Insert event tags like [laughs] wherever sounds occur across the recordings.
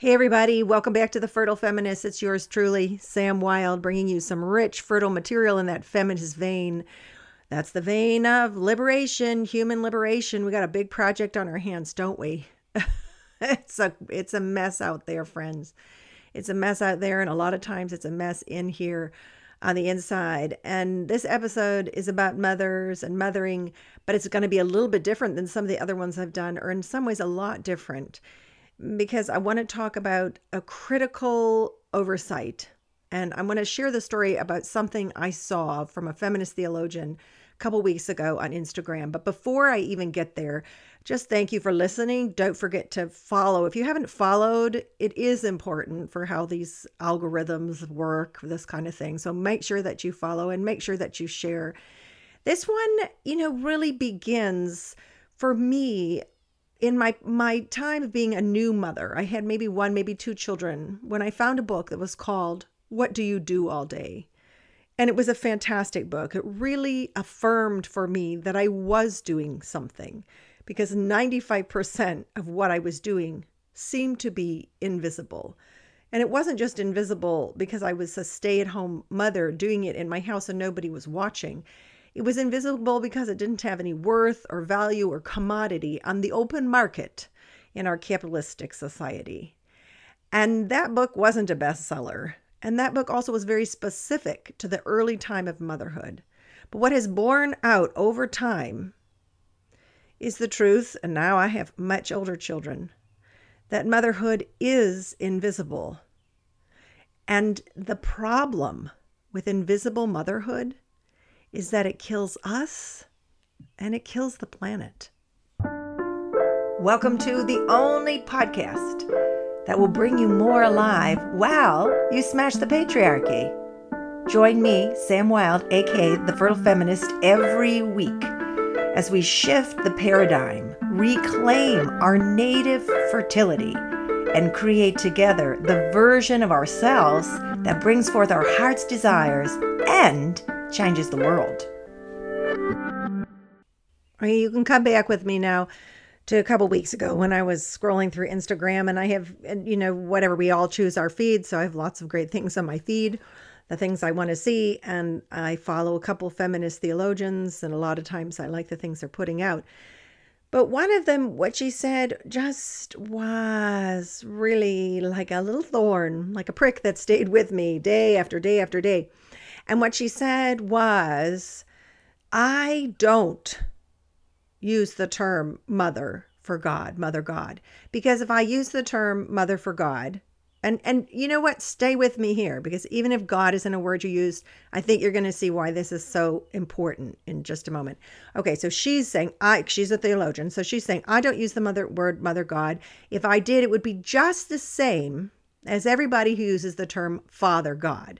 Hey, everybody, welcome back to The Fertile Feminist. It's yours truly, Sam Wilde, bringing you some rich, fertile material in that feminist vein. That's the vein of liberation, human liberation. We got a big project on our hands, don't we? [laughs] it's a it's a mess out there, friends. It's a mess out there, and a lot of times it's a mess in here on the inside. And this episode is about mothers and mothering, but it's going to be a little bit different than some of the other ones I've done, or in some ways a lot different because I want to talk about a critical oversight. And I want to share the story about something I saw from a feminist theologian a couple weeks ago on Instagram. But before I even get there, just thank you for listening. Don't forget to follow. If you haven't followed, it is important for how these algorithms work, this kind of thing. So make sure that you follow and make sure that you share. This one, you know, really begins for me in my my time of being a new mother, I had maybe one, maybe two children, when I found a book that was called What Do You Do All Day? And it was a fantastic book. It really affirmed for me that I was doing something because 95% of what I was doing seemed to be invisible. And it wasn't just invisible because I was a stay at home mother doing it in my house and nobody was watching. It was invisible because it didn't have any worth or value or commodity on the open market in our capitalistic society. And that book wasn't a bestseller. And that book also was very specific to the early time of motherhood. But what has borne out over time is the truth, and now I have much older children, that motherhood is invisible. And the problem with invisible motherhood is that it kills us and it kills the planet. Welcome to the only podcast that will bring you more alive while you smash the patriarchy. Join me, Sam Wilde, aka The Fertile Feminist, every week as we shift the paradigm, reclaim our native fertility, and create together the version of ourselves that brings forth our heart's desires and changes the world. You can come back with me now to a couple weeks ago when I was scrolling through Instagram and I have, you know, whatever we all choose our feed. So I have lots of great things on my feed, the things I want to see. And I follow a couple feminist theologians, and a lot of times I like the things they're putting out. But one of them, what she said just was really like a little thorn, like a prick that stayed with me day after day after day. And what she said was, I don't use the term mother for God, mother God, because if I use the term mother for God, and and you know what, stay with me here because even if God isn't a word you use, I think you're going to see why this is so important in just a moment. Okay, so she's saying I she's a theologian, so she's saying I don't use the mother word mother God. If I did, it would be just the same as everybody who uses the term father God.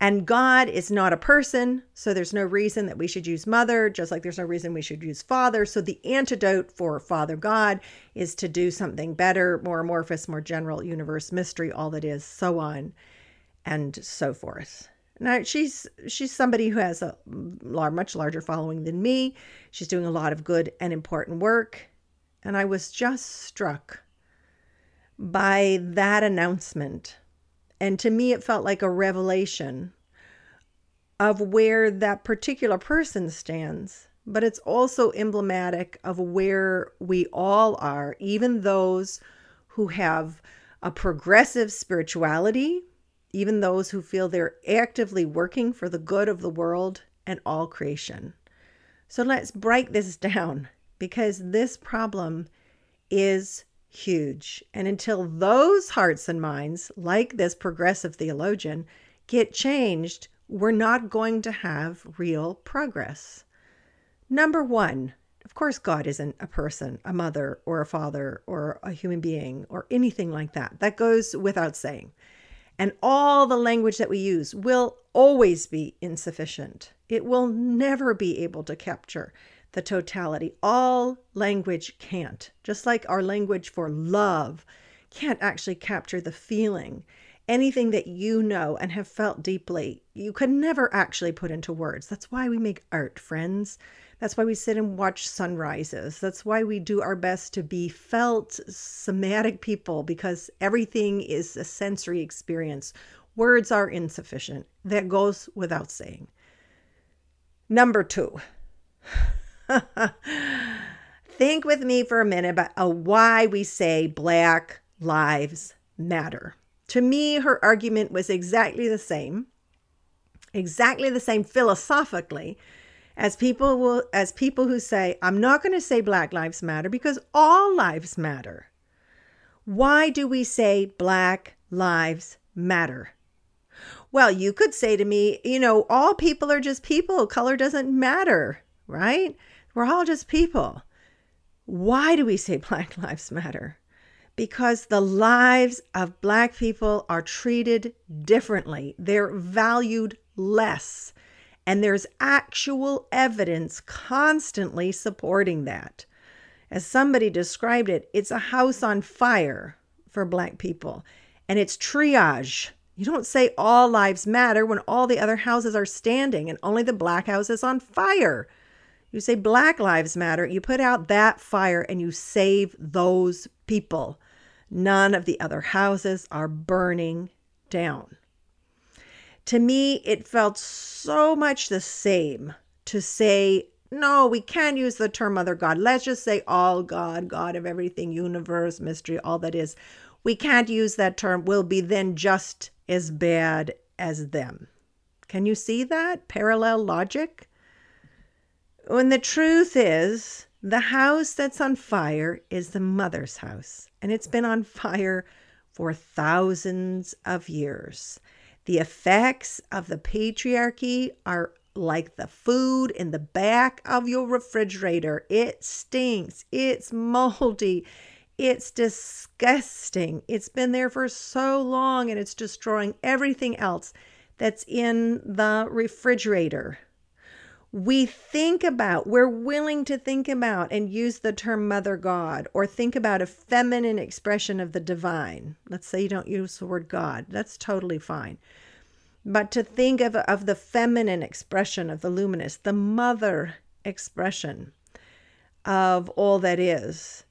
And God is not a person, so there's no reason that we should use mother, just like there's no reason we should use father. So the antidote for Father God is to do something better, more amorphous, more general, universe, mystery, all that is, so on and so forth. Now she's she's somebody who has a much larger following than me. She's doing a lot of good and important work, and I was just struck by that announcement and to me, it felt like a revelation of where that particular person stands. But it's also emblematic of where we all are, even those who have a progressive spirituality, even those who feel they're actively working for the good of the world and all creation. So let's break this [laughs] down because this problem is huge. And until those hearts and minds, like this progressive theologian, get changed, we're not going to have real progress. Number one, of course, God isn't a person, a mother, or a father, or a human being, or anything like that. That goes without saying. And all the language that we use will always be insufficient. It will never be able to capture the totality. All language can't, just like our language for love can't actually capture the feeling. Anything that you know and have felt deeply, you can never actually put into words. That's why we make art, friends, That's why we sit and watch sunrises. That's why we do our best to be felt somatic people because everything is a sensory experience. Words are insufficient. That goes without saying. Number two, [laughs] think with me for a minute about uh, why we say Black Lives Matter. To me, her argument was exactly the same, exactly the same philosophically as people will as people who say I'm not going to say Black Lives Matter because all lives matter. Why do we say Black Lives Matter? Well, you could say to me, you know, all people are just people. Color doesn't matter, right? We're all just people. Why do we say [laughs] Black Lives Matter? Because the lives of Black people are treated differently, they're valued less. And there's actual evidence constantly supporting that. As somebody described it, it's a house on fire for Black people, and it's triage you don't say all lives matter when all the other houses are standing and only the black house is on fire. You say black lives matter, you put out that fire and you save those people. None of the other houses are burning down. To me, it felt so much the same to say, no, we can't use the term Mother God. Let's just say all God, God of everything, universe, mystery, all that is. We can't use that term. We'll be then just as bad as them. Can you see that parallel logic? When the truth is, the house that's on fire is the mother's house, and it's been on fire for thousands of years. The effects of the patriarchy are like the food in the back of your refrigerator. It stinks, it's moldy, it's disgusting. It's been there for so long and it's destroying everything else that's in the refrigerator. We think about, we're willing to think about and use the term Mother God or think about a feminine expression of the divine. Let's say you don't use the word God, that's totally fine. But to think of, of the feminine expression of the luminous, the mother expression of all that is,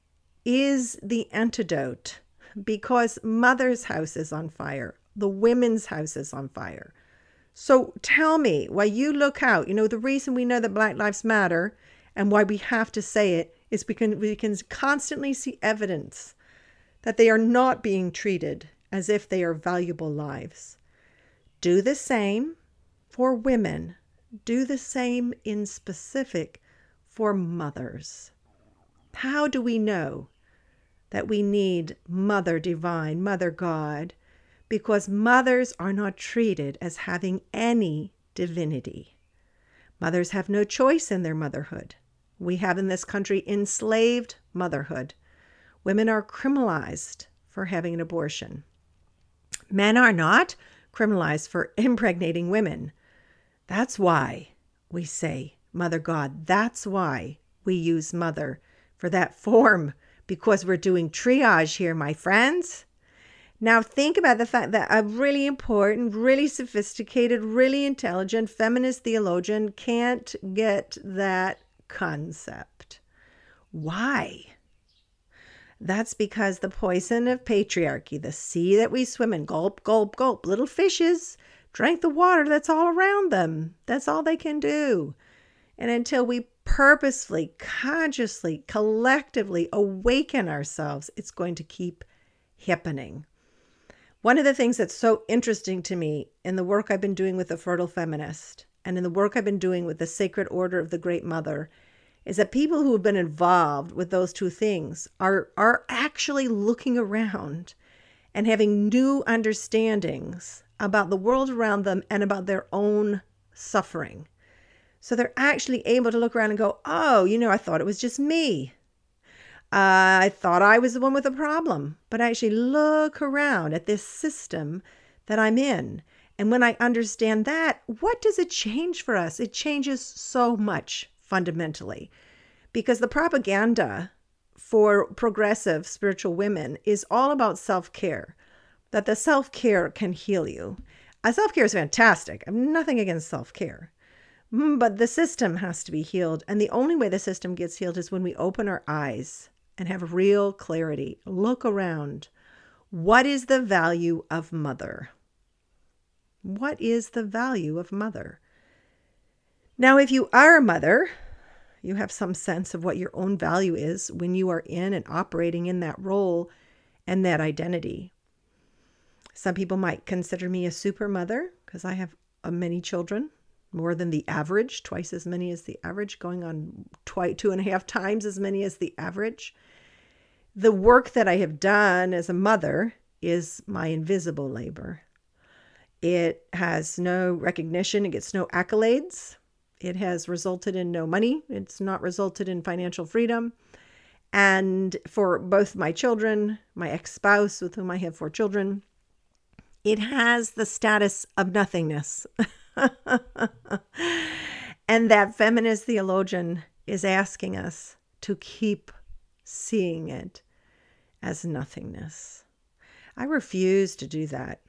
is the antidote because mother's house is on fire, the women's house is on fire. So tell me why you look out. You know, the reason we know that Black Lives Matter and why we have to say it is because we can constantly see evidence that they are not being treated as if they are valuable lives. Do the same for women, do the same in specific for mothers. How do we know that we need Mother Divine, Mother God, because mothers are not treated as having any divinity. Mothers have no choice in their motherhood. We have in this country enslaved motherhood. Women are criminalized for having an abortion. Men are not criminalized for impregnating women. That's why we say Mother God. That's why we use Mother for that form because we're doing triage here, my friends. Now, think about the fact that a really important, really sophisticated, really intelligent feminist theologian can't get that concept. Why? That's because the poison of patriarchy, the sea that we swim in, gulp, gulp, gulp, little fishes drank the water that's all around them. That's all they can do. And until we purposefully, consciously, collectively awaken ourselves, it's going to keep happening. One of the things that's so interesting to me in the work I've been doing with the Fertile Feminist and in the work I've been doing with the Sacred Order of the Great Mother is that people who have been involved with those two things are are actually looking around and having new understandings about the world around them and about their own suffering. So they're actually able to look around and go, oh, you know, I thought it was just me. I thought I was the one with a problem, but I actually look around at this system that I'm in. And when I understand that, what does it change for us? It changes so much fundamentally because the propaganda for progressive spiritual women is all about self care, that the self care can heal you. Uh, self care is fantastic. I'm nothing against self care. Mm, but the system has to be healed. And the only way the system gets healed is when we open our eyes and have real clarity. Look around. What is the value of mother? What is the value of mother? Now, if you are a mother, you have some sense of what your own value is when you are in and operating in that role and that identity. Some people might consider me a super mother because I have uh, many children, more than the average, twice as many as the average, going on twice, two and a half times as many as the average. The work that I have done as a mother is my invisible labor. It has no recognition, it gets no accolades. It has resulted in no money, it's not resulted in financial freedom. And for both my children, my ex spouse, with whom I have four children, it has the status of nothingness. [laughs] and that feminist theologian is asking us to keep seeing it as nothingness. I refuse to do that.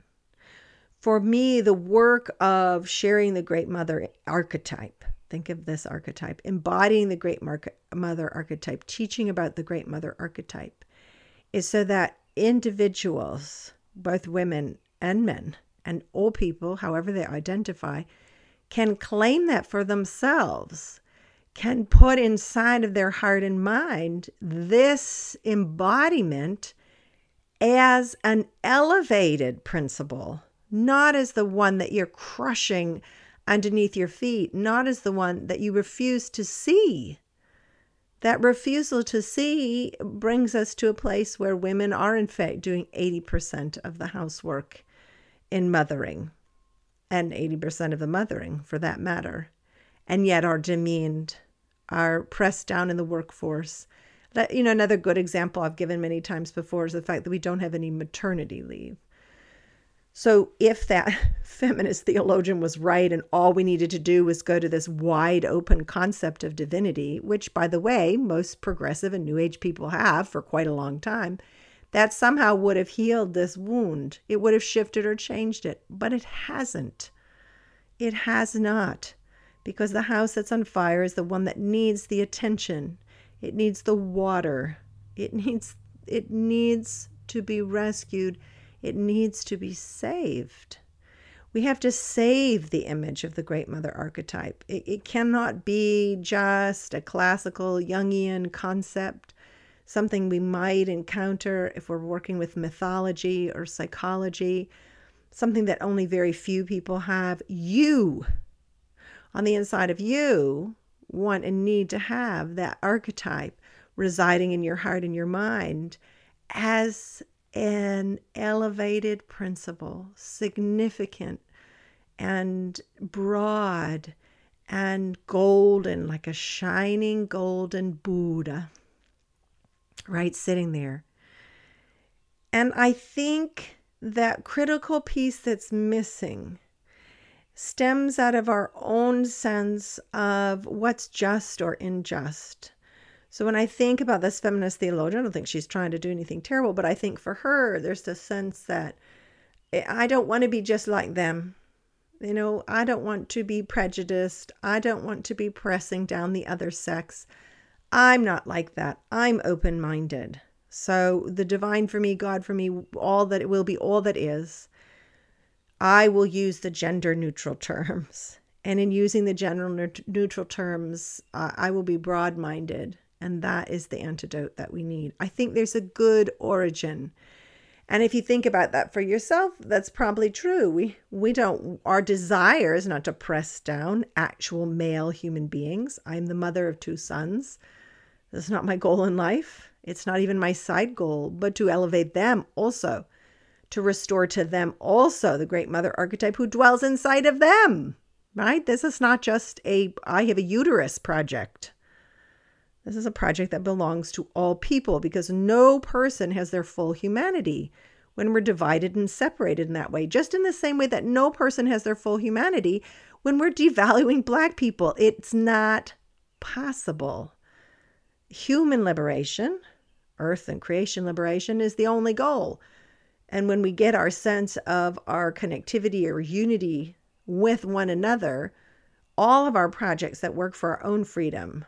For me, the work of sharing the Great Mother archetype, think of this archetype, embodying the Great Mother archetype, teaching about the Great Mother archetype, is so that individuals, both women and men, and all people, however they identify, can claim that for themselves, can put inside of their heart and mind this embodiment as an elevated principle, not as the one that you're crushing underneath your feet, not as the one that you refuse to see. That refusal to see brings us to a place where women are, in fact, doing 80% of the housework in mothering and 80% of the mothering for that matter, and yet are demeaned, are pressed down in the workforce. That, you know, another good example I've given many times before is the fact that we don't have any maternity leave. So, if that [laughs] feminist theologian was right and all we needed to do was go to this wide open concept of divinity, which, by the way, most progressive and New Age people have for quite a long time, that somehow would have healed this wound. It would have shifted or changed it, but it hasn't. It has not, because the house that's on fire is the one that needs the attention. It needs the water. It needs it needs to be rescued. It needs to be saved. We have to save the image of the Great Mother archetype. It, it cannot be just a classical Jungian concept something we might encounter if we're working with mythology or psychology, something that only very few people have. You, on the inside of you, want and need to have that archetype residing in your heart and your mind as an elevated principle, significant and broad and golden, like a shining golden Buddha right? Sitting there. And I think that critical piece that's missing stems out of our own sense of what's just or unjust. So when I think about this feminist theologian, I don't think she's trying to do anything terrible, but I think for her, there's the sense that eh, I don't want to be just like them. You know, I don't want to be prejudiced. I don't want to be pressing down the other sex. I'm not like that. I'm open minded. So the divine for me, God for me, all that it will be, all that is. I will use the gender neutral terms. [laughs] And in using the gender neutral terms, uh, I will be broad minded. And that is the antidote that we need. I think there's a good origin. And if you think about that for yourself, that's probably true. We we don't our desire is not to press down actual male human beings. I'm the mother of two sons. That's not my goal in life. It's not even my side goal, but to elevate them also, to restore to them also the great mother archetype who dwells inside of them. Right? This is not just a I have a uterus project. This is a project that belongs to all people because no person has their full humanity when we're divided and separated in that way. Just in the same way that no person has their full humanity when we're devaluing black people. It's not possible human liberation, earth and creation liberation, is the only goal. And when we get our sense of our connectivity or unity with one another, all of our projects that work for our own freedom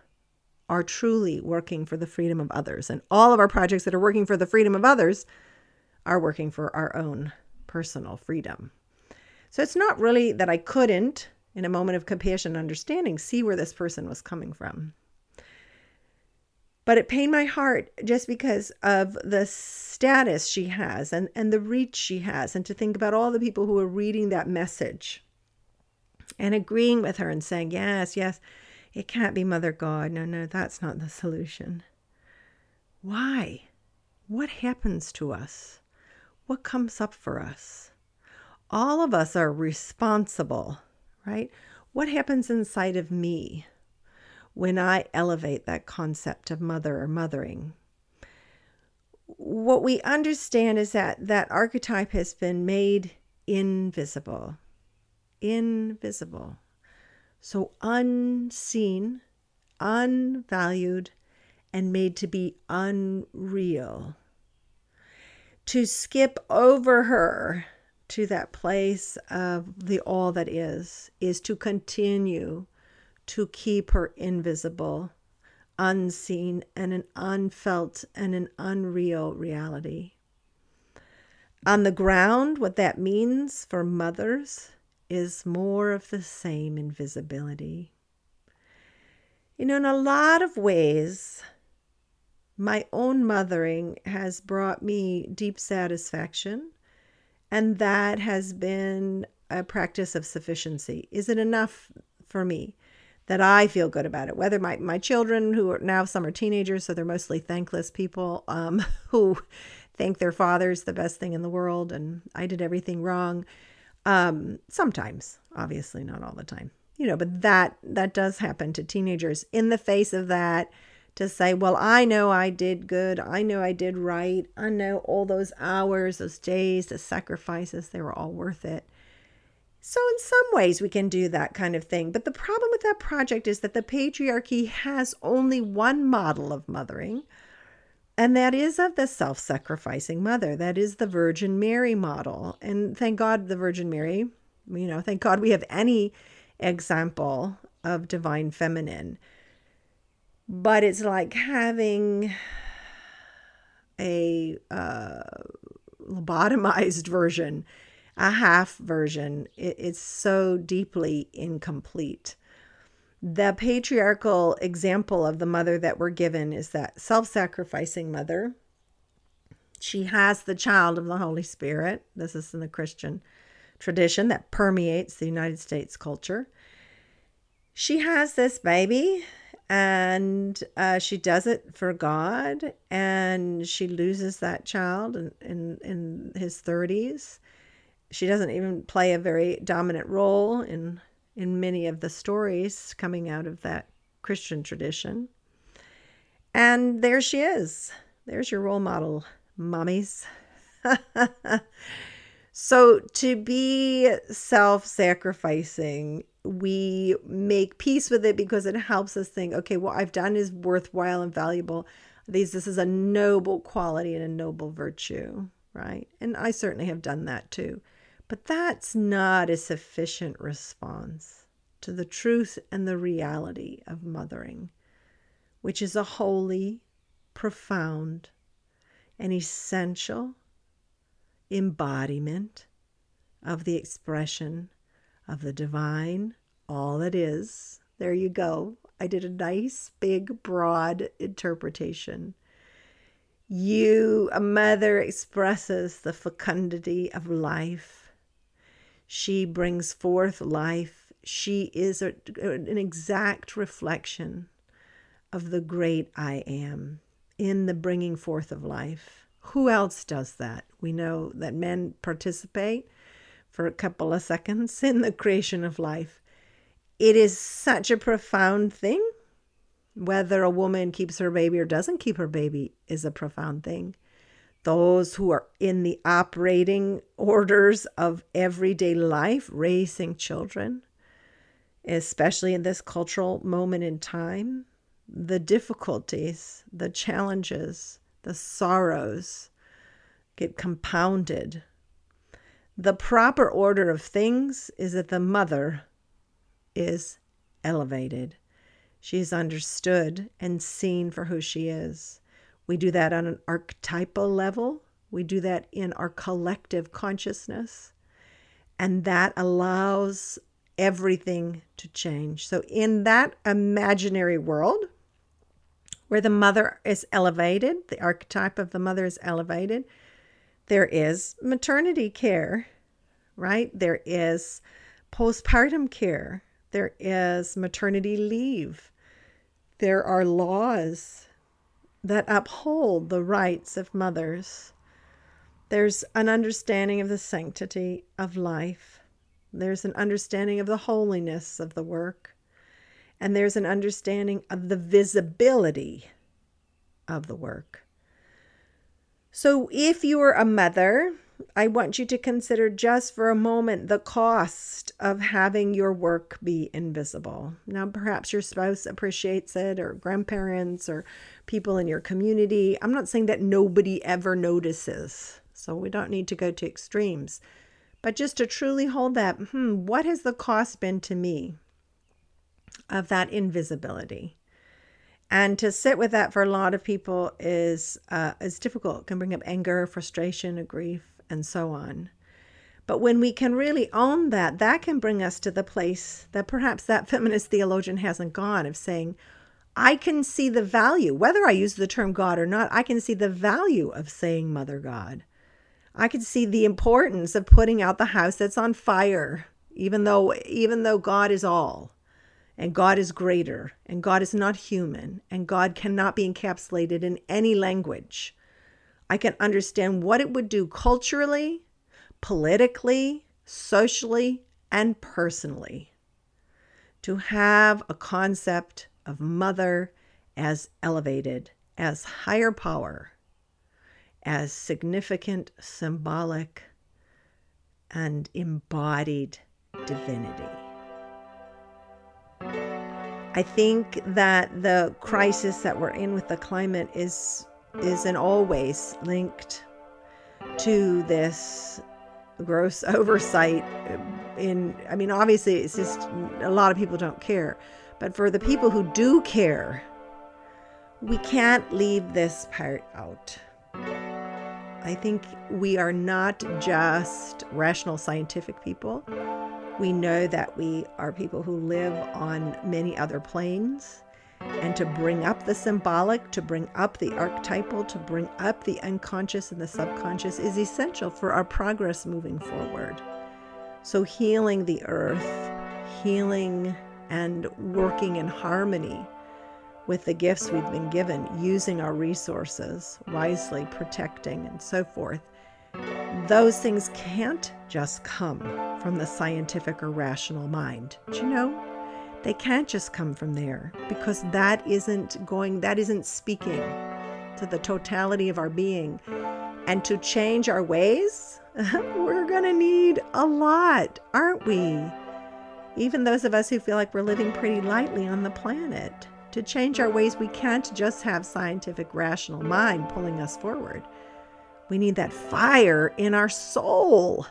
are truly working for the freedom of others. And all of our projects that are working for the freedom of others are working for our own personal freedom. So it's not really that I couldn't, in a moment of compassion and understanding, see where this person was coming from. But it pained my heart just because of the status she has and, and the reach she has, and to think about all the people who are reading that message and agreeing with her and saying, Yes, yes, it can't be Mother God. No, no, that's not the solution. Why? What happens to us? What comes up for us? All of us are responsible, right? What happens inside of me when I elevate that concept of mother or mothering? What we understand is that that archetype has been made invisible invisible. So unseen, unvalued, and made to be unreal. To skip over her to that place of the all that is, is to continue to keep her invisible, unseen, and an unfelt and an unreal reality. On the ground, what that means for mothers is more of the same invisibility. You know, in a lot of ways, my own mothering has brought me deep satisfaction, and that has been a practice of sufficiency. Is it enough for me that I feel good about it? Whether my, my children, who are now some are teenagers, so they're mostly thankless people um, [laughs] who think their father's the best thing in the world and I did everything wrong. Um, sometimes, obviously not all the time. You know, but that that does happen to teenagers. In the face of that, to say, well, I know I did good. I know I did right. I know all those hours, those days, the sacrifices, they were all worth it. So, in some ways, we can do that kind of thing. But the problem with that project is that the patriarchy has only one model of mothering, and that is of the self sacrificing mother. That is the Virgin Mary model. And thank God the Virgin Mary, you know, thank God we have any example of divine feminine. But it's like having a uh, lobotomized [laughs] version, a half version. It, it's so deeply incomplete the patriarchal example of the mother that we're given is that self sacrificing mother. She has the child of the Holy Spirit. This is in the Christian tradition that permeates the United States culture. She has this baby and uh, she does it for God and she loses that child in, in, in his 30s. She doesn't even play a very dominant role in in many of the stories coming out of that Christian tradition. And there she is. There's your role model, mommies. [laughs] so to be self sacrificing, we make peace with it because it helps us think, okay, what I've done is worthwhile and valuable. These, this is a noble quality and a noble virtue, right? And I certainly have done that too. But that's not a sufficient response to the truth and the reality of mothering, which is a holy, profound, and essential embodiment of the expression of the divine, all that is. There you go. I did a nice, big, broad interpretation. You, a mother, expresses the fecundity of life she brings forth life. She is a, an exact reflection of the great I am in the bringing forth of life. Who else does that? We know that men participate for a couple of seconds in the creation of life. It is such a profound thing. Whether a woman keeps her baby or doesn't keep her baby is a profound thing those who are in the operating orders of everyday life, raising children, especially in this cultural moment in time, the difficulties, the challenges, the sorrows get compounded. The proper order of things is that the mother is elevated. She is understood and seen for who she is. We do that on an archetypal level, we do that in our collective consciousness, and that allows everything to change. So, in that imaginary world where the mother is elevated, the archetype of the mother is elevated, there is maternity care, right? There is postpartum care, there is maternity leave, there are laws that uphold the rights of mothers. There's an understanding of the sanctity of life. There's an understanding of the holiness of the work. And there's an understanding of the visibility of the work. So if you're a mother, I want you to consider just for a moment the cost of having your work be invisible. Now, perhaps your spouse appreciates it, or grandparents, or people in your community. I'm not saying that nobody ever notices, so we don't need to go to extremes. But just to truly hold that, hmm, what has the cost been to me of that invisibility? and to sit with that for a lot of people is uh, is difficult. It can bring up anger, frustration, grief, and so on. But when we can really own that, that can bring us to the place that perhaps that feminist theologian hasn't gone of saying, I can see the value, whether I use the term God or not, I can see the value of saying Mother God. I can see the importance of putting out the house that's on fire, even though even though God is all and God is greater, and God is not human, and God cannot be encapsulated in any language. I can understand what it would do culturally, politically, socially, and personally to have a concept of mother as elevated, as higher power, as significant, symbolic, and embodied divinity. I think that the crisis that we're in with the climate is is in all ways linked to this gross [laughs] oversight uh, in I mean obviously it's just a lot of people don't care. But for the people who do care we can't leave this part out. I think we are not just rational scientific people. We know that we are people who live on many other planes. And to bring up the symbolic, to bring up the archetypal, to bring up the unconscious and the subconscious is essential for our progress moving forward. So, healing the earth, healing and working in harmony with the gifts we've been given, using our resources wisely, protecting, and so forth those things can't just come from the scientific or rational mind. Do you know? They can't just come from there because that isn't going, that isn't speaking to the totality of our being. And to change our ways, [laughs] we're going to need a lot, aren't we? Even those of us who feel like we're living pretty lightly on the planet. To change our ways, we can't just have scientific, rational mind pulling us forward. We need that fire in our soul.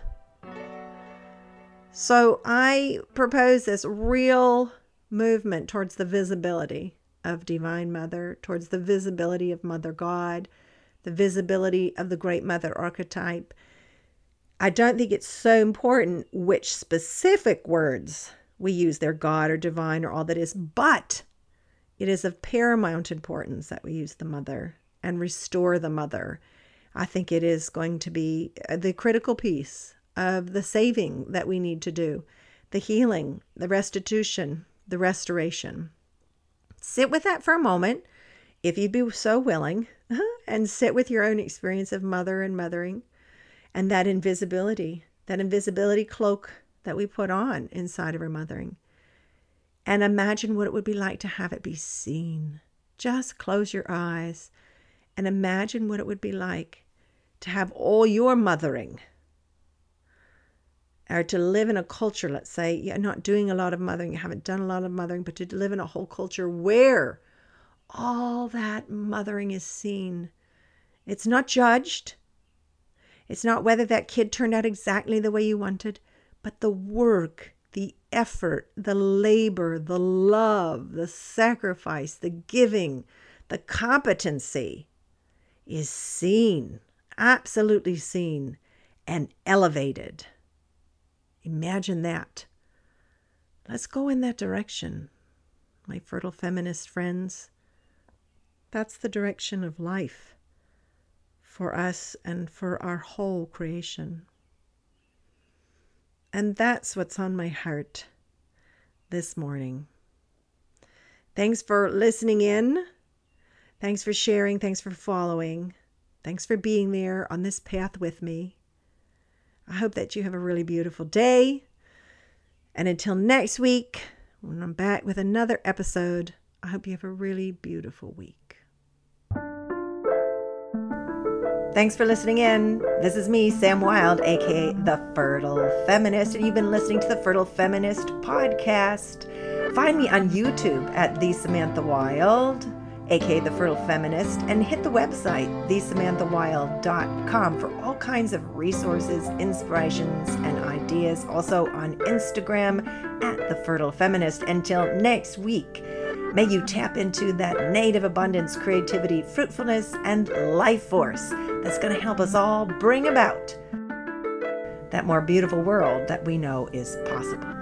So I propose this real movement towards the visibility of Divine Mother, towards the visibility of Mother God, the visibility of the Great Mother archetype. I don't think it's so important which specific words we use there, God or divine or all that is, but it is of paramount importance that we use the mother and restore the mother I think it is going to be uh, the critical piece of the saving that we need to do the healing, the restitution, the restoration. Sit with that for a moment, if you'd be so willing, [laughs] and sit with your own experience of mother and mothering and that invisibility, that invisibility cloak that we put on inside of our mothering. And imagine what it would be like to have it be seen. Just close your eyes and imagine what it would be like to have all your mothering or to live in a culture, let's say you're not doing a lot of mothering, you haven't done a lot of mothering, but to live in a whole culture where all that mothering is seen. It's not judged. It's not whether that kid turned out exactly the way you wanted, but the work, the effort, the labor, the love, the sacrifice, the giving, the competency is seen, absolutely seen, and elevated. Imagine that. Let's go in that direction, my fertile feminist friends. That's the direction of life for us and for our whole creation. And that's what's on my heart this morning. Thanks for listening in. Thanks for sharing. Thanks for following. Thanks for being there on this path with me. I hope that you have a really beautiful day. And until next week, when I'm back with another episode, I hope you have a really beautiful week. Thanks for listening in. This is me, Sam Wilde, aka The Fertile Feminist, and you've been listening to the Fertile Feminist podcast. Find me on YouTube at The Samantha Wilde, aka The Fertile Feminist, and hit the website, thesamanthawilde.com, for all kinds of resources, inspirations, and ideas. Also on Instagram at The Fertile Feminist. Until next week. May you tap into that native abundance, creativity, fruitfulness, and life force that's going to help us all bring about that more beautiful world that we know is possible.